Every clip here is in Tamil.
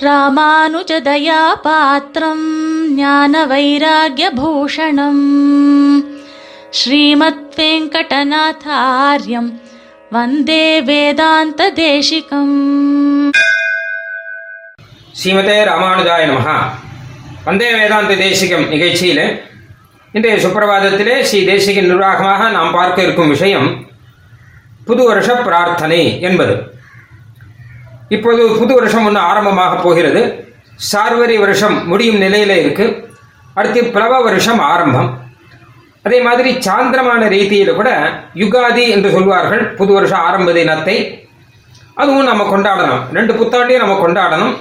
ராமானுஜதயாபாத்திரம் ஞான வைராகியபூஷணம் ஸ்ரீமத் வெங்கடநாதாரியம் வந்தே வேதாந்த தேசிகம் ஸ்ரீமதே ராமானுஜாய நமஹா. வந்தே வேதாந்த தேசிகம் நிகழ்ச்சியிலே இன்றைய சுப்பிரபாதத்திலே ஸ்ரீ தேசிக நிர்வாகமாக நாம் பார்க்க இருக்கும் விஷயம் புது வருஷ பிரார்த்தனை என்பது. இப்போது புது வருஷம் ஒன்று ஆரம்பமாக போகிறது. சார்வரி வருஷம் முடியும் நிலையில இருக்கு. அடுத்து பிளவ வருஷம் ஆரம்பம். அதே மாதிரி சாந்திரமான ரீதியில் கூட யுகாதி என்று சொல்வார்கள். புது வருஷ ஆரம்ப தினத்தை. அதுவும் நம்ம கொண்டாடணும் ரெண்டு புத்தாண்டையும் நம்ம கொண்டாடணும்.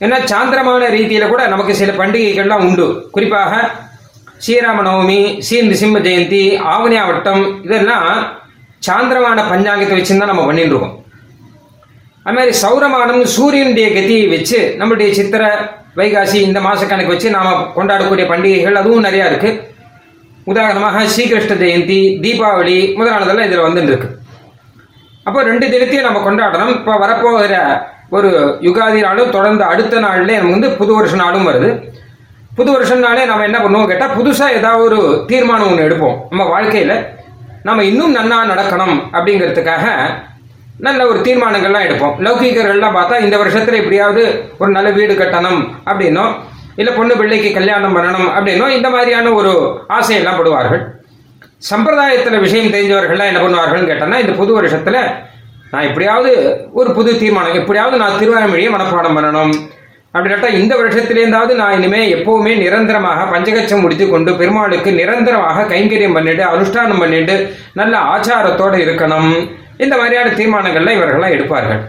ஏன்னா சாந்திரமான ரீதியில் கூட நமக்கு சில பண்டிகைகள்லாம் உண்டு. குறிப்பாக ஸ்ரீராம நவமி ஸ்ரீ நிசிம்ம ஜெயந்தி ஆவணியாவட்டம் இதெல்லாம் சாந்திரமான பஞ்சாங்கத்தை வச்சு தான் நம்ம பண்ணிட்டு இருக்கோம். அது மாதிரி சௌரமானம் சூரியனுடைய கதியை வச்சு நம்மளுடைய சித்திர வைகாசி இந்த மாச கணக்கு வச்சு நாம கொண்டாடக்கூடிய பண்டிகைகள் அதுவும் நிறைய இருக்கு. உதாரணமாக ஸ்ரீகிருஷ்ண ஜெயந்தி தீபாவளி முதலானதெல்லாம் இதில் வந்துட்டு இருக்கு அப்போ ரெண்டு தினத்தையும் நம்ம கொண்டாடணும். இப்போ வரப்போகிற ஒரு யுகாதி நாளும் தொடர்ந்து அடுத்த நாள்ல நமக்கு வந்து புது வருஷ நாளும் வருது. புது வருஷம்னாலே நம்ம என்ன பண்ணுவோம் கேட்டால் புதுசாக ஏதாவது ஒரு தீர்மானம் ஒன்று எடுப்போம். நம்ம வாழ்க்கையில். நம்ம இன்னும் நன்னா நடக்கணும் அப்படிங்கிறதுக்காக நல்ல ஒரு தீர்மானங்கள்லாம் எடுப்போம். லௌகீகர்கள்லாம் பார்த்தா இந்த வருஷத்துல எப்படியாவது ஒரு நல்ல வீடு கட்டணும் அப்படின்னோ இல்லை பொண்ணு பிள்ளைக்கு கல்யாணம் பண்ணணும் அப்படின்னோ இந்த மாதிரியான ஒரு ஆசையெல்லாம் படுவார்கள். சம்பிரதாயத்தில் விஷயம் தெரிஞ்சவர்கள்லாம் என்ன பண்ணுவார்கள்னு கேட்டோம்னா இந்த புது வருஷத்துல நான் எப்படியாவது ஒரு புது தீர்மானம் எப்படியாவது நான் திருவாய்மொழியை மனப்பாடம் பண்ணணும். அப்படின்னாட்டா இந்த வருஷத்திலேருந்தாவது நான் இனிமே எப்பவுமே நிரந்தரமாக பஞ்சகச்சம் முடித்து கொண்டு பெருமாளுக்கு நிரந்தரமாக கைங்கரியம் பண்ணிட்டு அனுஷ்டானம் பண்ணிட்டு நல்ல ஆச்சாரத்தோடு இருக்கணும். இந்த மாதிரியான தீர்மானங்கள்லாம் இவர்கள்லாம் எடுப்பார்கள்.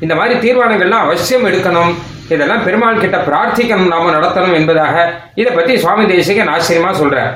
இந்த மாதிரி தீர்மானங்கள்லாம் அவசியம் எடுக்கணும். இதெல்லாம் பெருமாள் கிட்ட பிரார்த்திக்கணும் நாம நடத்தணும் என்பதாக இதை பத்தி சுவாமி தேசிகன் ஆச்சரியமா சொல்றார்.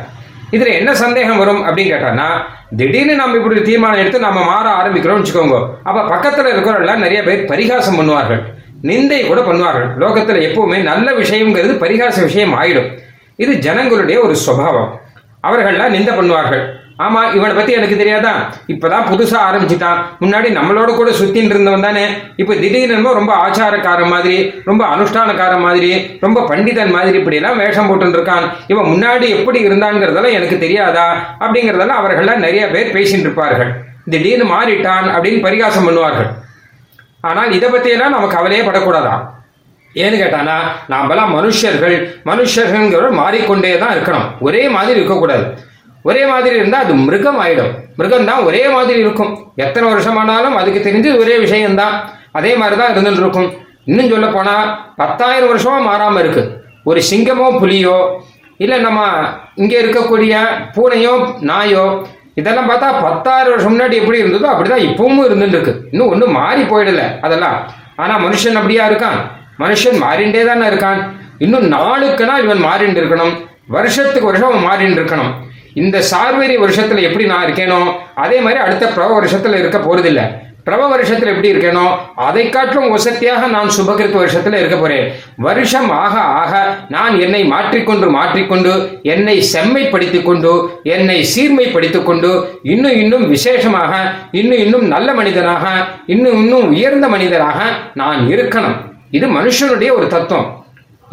இதுல என்ன சந்தேகம் வரும் அப்படின்னு கேட்டான்னா திடீர்னு நம்ம இப்படி தீர்மானம் எடுத்து நம்ம மாற ஆரம்பிக்கிறோம்னு வச்சுக்கோங்க. அப்ப பக்கத்துல இருக்கிறவங்களாம் நிறைய பேர் பரிகாசம் பண்ணுவார்கள். நிந்தை கூட பண்ணுவார்கள். லோகத்துல எப்பவுமே நல்ல விஷயம்ங்கிறது பரிகாச விஷயம் ஆயிடும். இது ஜனங்களுடைய ஒரு சுபாவம். அவர்கள்லாம் நிந்தை பண்ணுவார்கள். ஆமா இவனை பத்தி எனக்கு தெரியாதா? இப்பதான் புதுசா ஆரம்பிச்சுட்டான். முன்னாடி நம்மளோட கூட சுத்தின்னு இருந்தவன் தானே. இப்ப திடீர்னு ரொம்ப ஆச்சாரக்காரன் மாதிரி ரொம்ப அனுஷ்டானக்காரன் மாதிரி ரொம்ப பண்டிதன் மாதிரி இப்படி எல்லாம் வேஷம் போட்டு இருக்கான். இவன் முன்னாடி எப்படி இருந்தான்ங்கிறதெல்லாம் எனக்கு தெரியாதா? அப்படிங்கறதெல்லாம் அவர்கள்லாம் நிறைய பேர் பேசிட்டு இருப்பார்கள். திடீர்னு மாறிட்டான் அப்படின்னு பரிகாசம் பண்ணுவார்கள். ஆனால் இதை பத்தியெல்லாம் நம்ம கவலையே படக்கூடாதான் ஏன்னு கேட்டானா நாமெல்லாம் மனுஷர்கள் மனுஷர்கள்ங்கிற மாறிக்கொண்டே தான் இருக்கணும். ஒரே மாதிரி இருக்கக்கூடாது. ஒரே மாதிரி இருந்தால் அது மிருகம் ஆயிடும் மிருகம் தான் ஒரே மாதிரி இருக்கும். எத்தனை வருஷமானாலும் அதுக்கு தெரிஞ்சு ஒரே விஷயம்தான். அதே மாதிரி தான் இருந்துட்டு இருக்கும் இன்னும் சொல்ல போனா பத்தாயிரம் வருஷமா மாறாம இருக்கு. ஒரு சிங்கமோ புலியோ இல்லை நம்ம இங்கே இருக்கக்கூடிய பூனையோ நாயோ இதெல்லாம் பார்த்தா பத்தாயிரம் வருஷம் முன்னாடி எப்படி இருந்ததோ அப்படிதான் இப்பவும் இருந்துட்டு இருக்கு இன்னும் ஒன்றும் மாறி போயிடல அதெல்லாம். ஆனா மனுஷன் அப்படியா இருக்கான்? மனுஷன் மாறிண்டே தானே இருக்கான். இன்னும் நாளுக்கு நாள் இவன் மாறிண்டு இருக்கணும் வருஷத்துக்கு வருஷம் அவன் மாறிண்டு இருக்கணும் இந்த சார்வரி வருஷத்துல எப்படி நான் இருக்கேனோ அதே மாதிரி அடுத்த பிரப வருஷத்துல இருக்க போறதில்லை. பிரப வருஷத்துல எப்படி இருக்கேனோ அதை காட்டிலும் வசதியாக நான் சுபகிருத்த வருஷத்துல இருக்க போறேன். வருஷம் ஆக ஆக நான் என்னை மாற்றிக்கொண்டு மாற்றிக்கொண்டு என்னை செம்மைப்படுத்திக் கொண்டு என்னை சீர்மைப்படுத்திக் கொண்டு இன்னும் இன்னும் விசேஷமாக இன்னும் இன்னும் நல்ல மனிதனாக இன்னும் இன்னும் உயர்ந்த மனிதனாக நான் இருக்கணும். இது மனுஷனுடைய ஒரு தத்துவம்.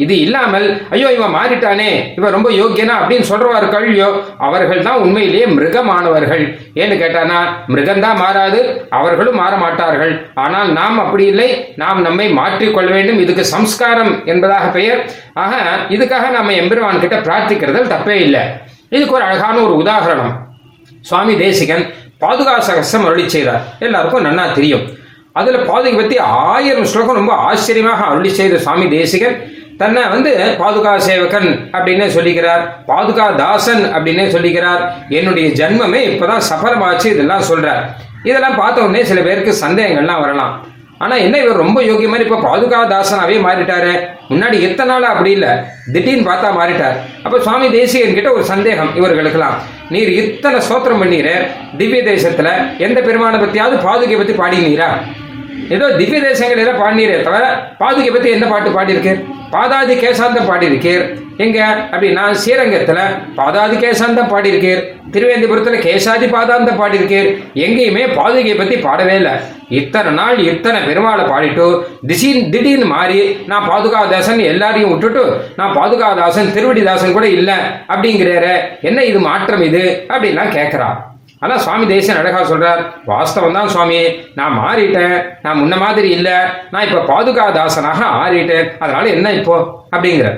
இது இல்லாமல் ஐயோ இவன் மாறிட்டானே இவன் ரொம்ப யோக்கியனா அப்படின்னு சொல்றவாரு ஐயோ அவர்கள் தான் உண்மையிலேயே மிருகமானவர்கள். ஏன்னு கேட்டானா மிருகம்தான் மாறாது அவர்களும் மாற மாட்டார்கள் ஆனால் நாம் அப்படி இல்லை நாம் நம்மை மாற்றிக்கொள்ள வேண்டும். இதுக்கு சம்ஸ்காரம் என்பதாக பெயர். ஆக இதுக்காக நம்ம எம்பெருமான் கிட்ட பிரார்த்திக்கிறதில் தப்பே இல்லை. இதுக்கு ஒரு அழகான ஒரு உதாரணம். சுவாமி தேசிகன் பாதுகா சகசம் அருளி செய்தார். எல்லாருக்கும் நன்னா தெரியும். அதுல பாதுகை பத்தி ஆயிரம் ஸ்லோகம் ரொம்ப ஆச்சரியமாக அருளி செய்த சுவாமி தேசிகன் தன்னை வந்து பாதுகா சேவகன் அப்படின்னு சொல்லிக்கிறார். பாதுகா தாசன் அப்படின்னு சொல்லிக்கிறார். என்னுடைய ஜென்மமே இப்பதான் சஃபலமாச்சு இதெல்லாம் சொல்றார். இதெல்லாம் பார்த்த உடனே சில பேருக்கு சந்தேகங்கள்லாம் வரலாம். ஆனா என்ன இவர் ரொம்ப யோகிய மாதிரி இப்ப பாதுகா தாசனாவே மாறிட்டாரு. முன்னாடி எத்தனை நாள் அப்படி இல்ல. திடீர்னு பார்த்தா மாறிட்டார். அப்ப சுவாமி தேசிகன் கிட்ட ஒரு சந்தேகம் இவர்களுக்கெல்லாம். நீர் இத்தனை சோத்திரம் பண்ணீர. திவ்ய தேசத்துல எந்த பெருமானை பத்தியாவது பாதுகை பத்தி பாடினீரா? ஏதோ திவ்ய தேசங்களில பாடினீரே தவிர பாதுகை பத்தி என்ன பாட்டு பாடியிருக்கீர் பாதாதி கேசாந்தம் பாடியிருக்கீர் எங்க? அப்படின்னா ஸ்ரீரங்கத்துல பாதாதி கேசாந்தம் பாடியிருக்கீர் திருவேந்திபுரத்துல கேசாதி பாதாந்தம் பாடியிருக்கீர் எங்கேயுமே பாதுகையை பத்தி பாடவே இல்லை. இத்தனை நாள் இத்தனை பெருமாளை பாடிட்டு திடீர்னு திடீர்னு மாறி நான் பாதுகாதாசன் எல்லாரையும் விட்டுட்டு நான் பாதுகாதாசன் திருவடிதாசன் கூட இல்லை அப்படிங்கிறாரு. என்ன இது மாற்றம் இது? அப்படின்லாம் கேட்கிறா ஆனா சுவாமி தேசன் அழகா சொல்றார் வாஸ்தவம் தான் சுவாமி. நான் மாறிட்டேன். நான் முன்ன மாதிரி இல்ல. நான் இப்ப பாதுகாதாசனாக மாறிட்டேன் அதனால என்ன இப்போ? அப்படிங்கிற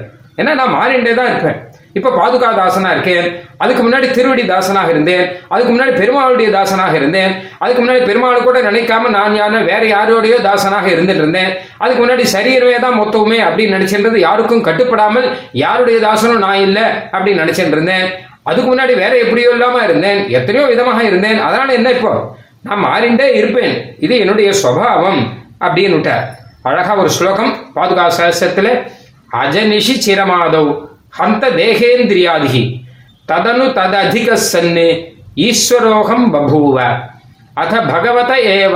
ஏன்னா நான் மாறிண்டே தான் இருப்பேன். இப்ப பாதுகாதாசனா இருக்கேன். அதுக்கு முன்னாடி திருவடி தாசனாக இருந்தேன். அதுக்கு முன்னாடி பெருமாளுடைய தாசனாக இருந்தேன். அதுக்கு முன்னாடி பெருமாள் கூட நினைக்காம நான் யாரும் வேற யாரோடையோ தாசனாக இருந்துட்டு இருந்தேன். அதுக்கு முன்னாடி சரீரமே தான் மொத்தமே அப்படின்னு நினைச்சிருந்தது. யாருக்கும் கட்டுப்படாமல் யாருடைய தாசனும் நான் இல்லை அப்படின்னு நினைச்சிட்டு இருந்தேன். அதுக்கு முன்னாடி வேற எப்படியோ இல்லாம இருந்தேன் எத்தனையோ விதமாக இருந்தேன். அதனால என்ன இப்போ? நான் மாறிண்டே இருப்பேன். இது என்னுடைய சுவாவம் அப்படின்னு அழகா ஒரு ஸ்லோகம் பாதுகா சாஸ்திரத்துல அஜனிஷி சிரமாதவ் ஹந்த தேகேந்திரியாதிகி ததனு தததிக சன்னு ஈஸ்வரோகம் பபூவ அத பகவத ஏவ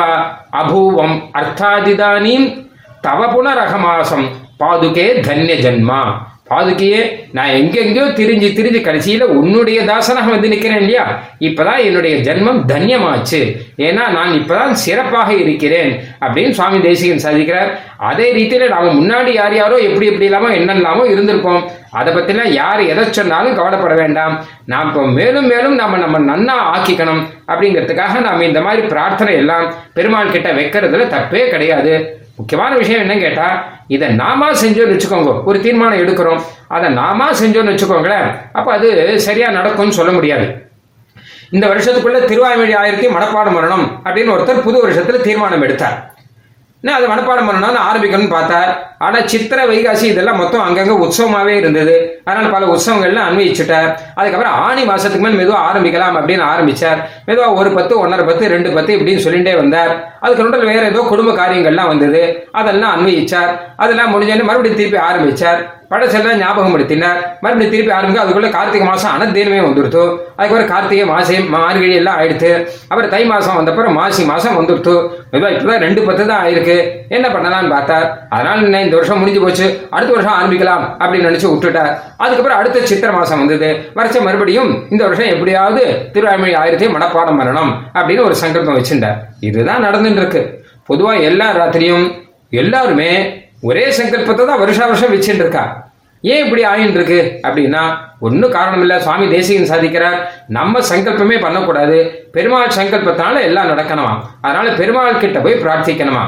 அபூவம் அர்த்தாதிதானீம் தவ புனரகமாசம் பாதுகே தன்ய ஜன்மா பாதுகையே நான் எங்கெங்கயோ திரிஞ்சு திரிஞ்சு கடைசியில உன்னுடைய தாசனாக வந்து நிக்கிறேன் இல்லையா? இப்பதான் என்னுடைய ஜென்மம் தன்யமாச்சு. ஏன்னா நான் இப்பதான் சிறப்பாக இருக்கிறேன் அப்படின்னு சுவாமி தேசிகன் சாதிக்கிறார். அதே ரீதியில நாம முன்னாடி யார் யாரோ எப்படி எப்படி இல்லாமோ என்னெல்லாமோ இருந்திருப்போம். அதை பத்திலாம் யார் எதை சொன்னாலும் கவலைப்பட வேண்டாம். நாம் இப்போ மேலும் மேலும் நம்ம நம்ம நன்னா ஆக்கிக்கணும். அப்படிங்கிறதுக்காக நாம இந்த மாதிரி பிரார்த்தனை எல்லாம் பெருமாள் கிட்ட வைக்கிறதுல தப்பே கிடையாது. முக்கியமான விஷயம் என்ன கேட்டா இதை நாம செஞ்சோன்னு வச்சுக்கோங்க. ஒரு தீர்மானம் எடுக்கிறோம். அதை நாம செஞ்சோன்னு வச்சுக்கோங்களேன். அப்ப அது சரியா நடக்கும்னு சொல்ல முடியாது. இந்த வருஷத்துக்குள்ள திருவாய்மொழி ஆயிரத்தி மனப்பாடம் பண்ணணும் அப்படின்னு ஒருத்தர் புது வருஷத்துல தீர்மானம் எடுத்தார். நான் அதை மனப்பாடம் பண்ணணும்னு ஆரம்பிக்கணும்னு பார்த்தார். ஆனா சித்திர வைகாசி இதெல்லாம் மொத்தம் அங்கங்க உற்சவமாவே இருந்தது. அதனால பல உற்சவங்கள்லாம் அன்வயிச்சுட்டார் அதுக்கப்புறம் ஆணி மாசத்துக்கு மேல் மெதுவா ஆரம்பிக்கலாம் அப்படின்னு ஆரம்பிச்சார். மெதுவா ஒரு பத்து ஒன்னரை பத்து ரெண்டு பத்து இப்படின்னு சொல்லிட்டே வந்தார். அதுக்கு நடுவில் வேற ஏதோ குடும்ப காரியங்கள்லாம் வந்தது. அதெல்லாம் அன்வயிச்சார் அதெல்லாம் முடிஞ்சோடனே மறுபடியும் திருப்பி ஆரம்பிச்சார். படச்செல்லாம் ஞாபகம் படுத்தினார் மறுபடியும் திருப்பி ஆரம்பிக்க அதுக்குள்ள கார்த்திகை மாசம் அனத்தேனமே வந்துடுத்து. அதுக்கப்புறம் கார்த்திகை மாசம் மார்கழி எல்லாம் ஆயிடுத்து. அப்புறம் தை மாசம் வந்தப்பறம் மாசி மாசம் வந்துடுத்து. இப்பதான் ரெண்டு பத்து தான் ஆயிருக்கு. என்ன பண்ணலாம்னு பார்த்தார். அதனால என்ன இந்த வருஷம் முடிஞ்சு போச்சு. அடுத்த வருஷம் ஆரம்பிக்கலாம் அப்படின்னு நினைச்சு விட்டுட்டார். அதுக்கப்புறம் அடுத்த சித்திர மாசம் வந்தது. வருஷம் மறுபடியும் இந்த வருஷம் எப்படியாவது திருவாய்மொழி ஆயிரத்தையும் மனப்பாடம் பண்ணணும் அப்படின்னு ஒரு சங்கல்பம் வச்சிருந்தார். இதுதான் நடந்துட்டு இருக்கு பொதுவா எல்லா ராத்திரியும் எல்லாருமே ஒரே சங்கல்பத்தை தான் வருஷா வருஷம் வச்சுட்டு இருக்கா ஏன் இப்படி ஆயின்னு இருக்கு அப்படின்னா ஒன்றும் காரணம் இல்லை சுவாமி தேசிகன் சாதிக்கிறார். நம்ம சங்கல்பமே பண்ணக்கூடாது. பெருமாள் சங்கல்பத்தினால எல்லாம் நடக்கணுமா? அதனால பெருமாள் கிட்ட போய் பிரார்த்திக்கணுமா?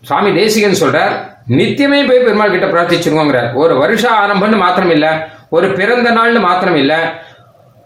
சுவாமி தேசிகன் சொல்றார் நித்தியமே போய் பெருமாள் கிட்ட பிரார்த்திச்சிருவோங்கிறார் ஒரு வருஷ ஆரம்பம்னு மாத்திரம் இல்ல ஒரு பிறந்த நாள்னு மாத்திரம் இல்ல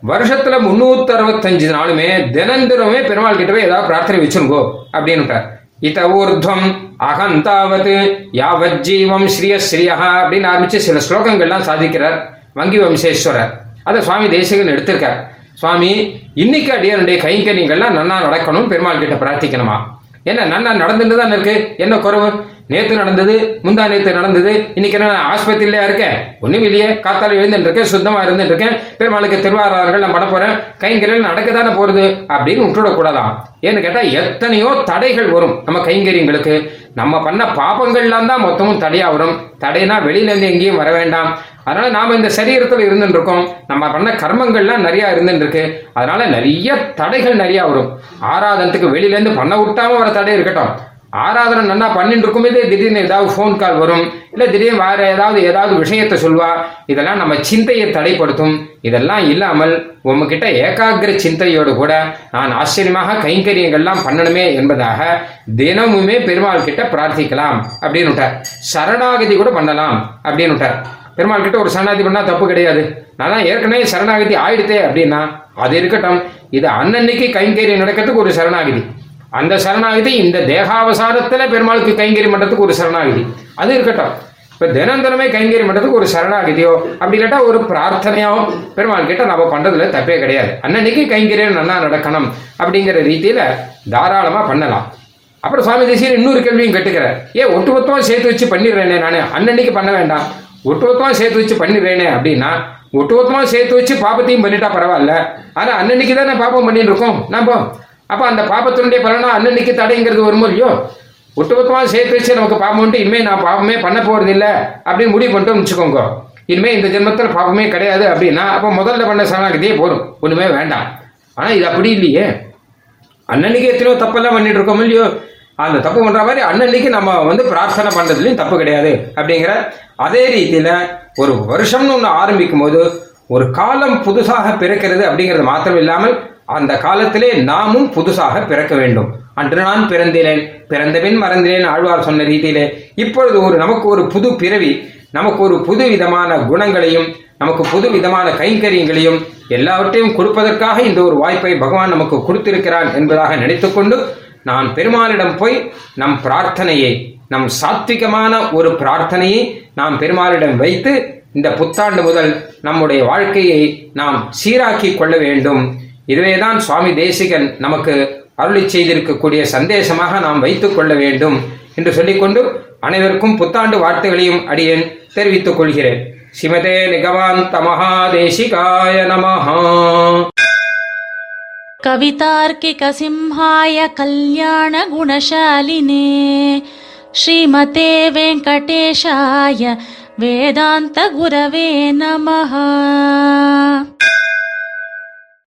வருஷத்துல முன்னூத்தி அறுபத்தஞ்சு நாளுமே தினந்திரமே பெருமாள் கிட்ட போய் ஏதாவது பிரார்த்தனை வச்சிருங்கோ அப்படின்னுட்டார். இத ஊர்துவம் அகந்தாவத் யாவத் ஜீவம் ஸ்ரீய ஸ்ரீயா அப்படின்னு ஆரம்பிச்சு சில ஸ்லோகங்கள்லாம் சாதிக்கிறார் வங்கி வம்சேஸ்வரர். அதை சுவாமி தேசிகன் எடுத்திருக்கார். சுவாமி இன்னைக்கு அடியனுடைய கைங்கரியங்கள்லாம் நன்னா நடக்கணும் பெருமாள் கிட்ட பிரார்த்திக்கணுமா? என்ன நன்னா நடந்துட்டு தான் இருக்கு? என்ன குறவு? நேத்து நடந்தது முந்தா நேத்து நடந்தது இன்னைக்கு என்ன ஆஸ்பத்திரியில இருக்கேன்? ஒண்ணும் இல்லையே காத்தால எழுந்துட்டு இருக்கேன் சுத்தமா இருந்துட்டு இருக்கேன் பெருமாளுக்கு திருவாரூர்கள் நான் பண்ண போறேன் கைங்கரியல் நடக்க போறது? அப்படின்னு விட்டுட ஏன்னு கேட்டா எத்தனையோ தடைகள் வரும் நம்ம கைங்கரியங்களுக்கு. நம்ம பண்ண பாபங்கள்லாம் தான் மொத்தமும் தடையா வரும். தடைனா வெளியில இருந்து எங்கேயும் வர வேண்டாம். அதனால நாம இந்த சரீரத்துல இருந்துட்டு இருக்கோம் நம்ம பண்ண கர்மங்கள்லாம் நிறைய இருந்துட்டு இருக்கு அதனால நிறைய தடைகள் நிறைய வரும். ஆராதனத்துக்கு வெளியில இருந்து பண்ண விட்டாம வர தடை இருக்கட்டும். ஆராதனை நல்லா பண்ணிட்டு இருக்கும்போதே திடீர்னு ஏதாவது ஃபோன் கால் வரும். இல்லை திடீர்னு வேற ஏதாவது ஏதாவது விஷயத்தை சொல்வா. இதெல்லாம் நம்ம சிந்தையை தடைப்படுத்தும். இதெல்லாம் இல்லாமல் உங்ககிட்ட ஏகாகிர சிந்தையோடு கூட நான் ஆச்சரியமாக கைங்கரியங்கள்லாம் பண்ணணுமே என்பதாக தினமுமே பெருமாள் கிட்ட பிரார்த்திக்கலாம் அப்படின்னு சரணாகதி கூட பண்ணலாம் அப்படின்னு பெருமாள் கிட்ட ஒரு சரணாகதி பண்ணா தப்பு கிடையாது. நான் ஏற்கனவே சரணாகதி ஆயிடுதே அப்படின்னா அது இருக்கட்டும். இது அன்னன்னைக்கு கைங்கரியம் நடக்கிறதுக்கு ஒரு சரணாகதி. அந்த சரணாகதி இந்த தேகாவசாரத்துல பெருமாளுக்கு கைங்கறி மன்றத்துக்கு ஒரு சரணாகதி. அது இருக்கட்டும். இப்ப தினம் தினமே மன்றத்துக்கு ஒரு சரணாகதியோ அப்படி இல்லாட்டா ஒரு பிரார்த்தனையோ பெருமாள் கிட்ட நம்ம பண்றதுல தப்பே கிடையாது. அன்னன்னைக்கு கைங்கரியம் நல்லா நடக்கணும் அப்படிங்கிற ரீதியில தாராளமா பண்ணலாம். அப்புறம் சுவாமி தேசியர் இன்னொரு கேள்வியும் கேட்டுக்கிறார். ஏன் ஒட்டுமொத்தமா சேர்த்து வச்சு பண்ணிடுறேனே நானு. அன்னன்னைக்கு பண்ண வேண்டாம். ஒட்டுமொத்தமா சேர்த்து வச்சு பண்ணிடுறேனே அப்படின்னா ஒட்டுமொத்தமா சேர்த்து வச்சு பாப்பத்தையும் பண்ணிட்டா பரவாயில்ல. ஆனா அன்னன்னைக்கு தானே பாப்பம் பண்ணிட்டு இருக்கோம். நம்ம அப்போ அந்த பாபத்தினுடைய பலனா அன்னன்னைக்கு தடைங்கிறது வருமோ இல்லையோ? ஒட்டுமொத்தமாக சேர்த்து வச்சு நமக்கு பாவம் வந்துட்டு இனிமேல் நான் பாவமே பண்ண போறது இல்லை அப்படின்னு முடிவு பண்ணிட்டோம்னு வச்சுக்கோங்க. இனிமேல் இந்த ஜென்மத்தில் பாவமே கிடையாது அப்படின்னா அப்போ முதல்ல பண்ண சரணாகதியே போதும். ஒன்றுமே வேண்டாம். ஆனால் இது அப்படி இல்லையே. அன்னன்னைக்கு எத்தனையோ தப்பெல்லாம் பண்ணிட்டு இருக்கோம் இல்லையோ? அந்த தப்பு பண்ற மாதிரி அன்னன்னைக்கு நம்ம வந்து பிரார்த்தனை பண்ணுறதுலையும் தப்பு கிடையாது. அப்படிங்கிற அதே ரீதியில ஒரு வருஷம்னு ஒன்று ஆரம்பிக்கும் போது ஒரு காலம் புதுசாக பிறக்கிறது அப்படிங்கிறது மாத்திரம் இல்லாமல் அந்த காலத்திலே நாமும் புதுசாக பிறக்க வேண்டும். அன்று நான் பிறந்திலேன் பிறந்தபின் மறந்திலேன் ஆழ்வார் சொன்ன ரீதியிலே இப்பொழுது ஒரு நமக்கு ஒரு புது பிறவி நமக்கு ஒரு புது விதமான குணங்களையும் நமக்கு புது விதமான கைங்கரியங்களையும் எல்லாவற்றையும் கொடுப்பதற்காக இந்த ஒரு வாய்ப்பை பகவான் நமக்கு கொடுத்திருக்கிறான் என்பதாக நினைத்துக்கொண்டு நான் பெருமாளிடம் போய் நம் பிரார்த்தனையை நம் சாத்விகமான ஒரு பிரார்த்தனையை நாம் பெருமாளிடம் வைத்து இந்த புத்தாண்டு முதல் நம்முடைய வாழ்க்கையை நாம் சீராக்கி கொள்ள வேண்டும். இதுவேதான் சுவாமி தேசிகன் நமக்கு அருளி செய்திருக்கக்கூடிய சந்தேசமாக நாம் வைத்துக் கொள்ள வேண்டும் என்று சொல்லிக்கொண்டு அனைவருக்கும் புத்தாண்டு வாழ்த்துகளையும் அடியேன் தெரிவித்துக் கொள்கிறேன் ஸ்ரீமதே நிகவாந்த மகாதேசிகாய நமஹா कवितार्किकसिंहाय कल्याणगुणशालिने श्रीमते वेङ्कटेशाय वेदान्तगुरवे नमः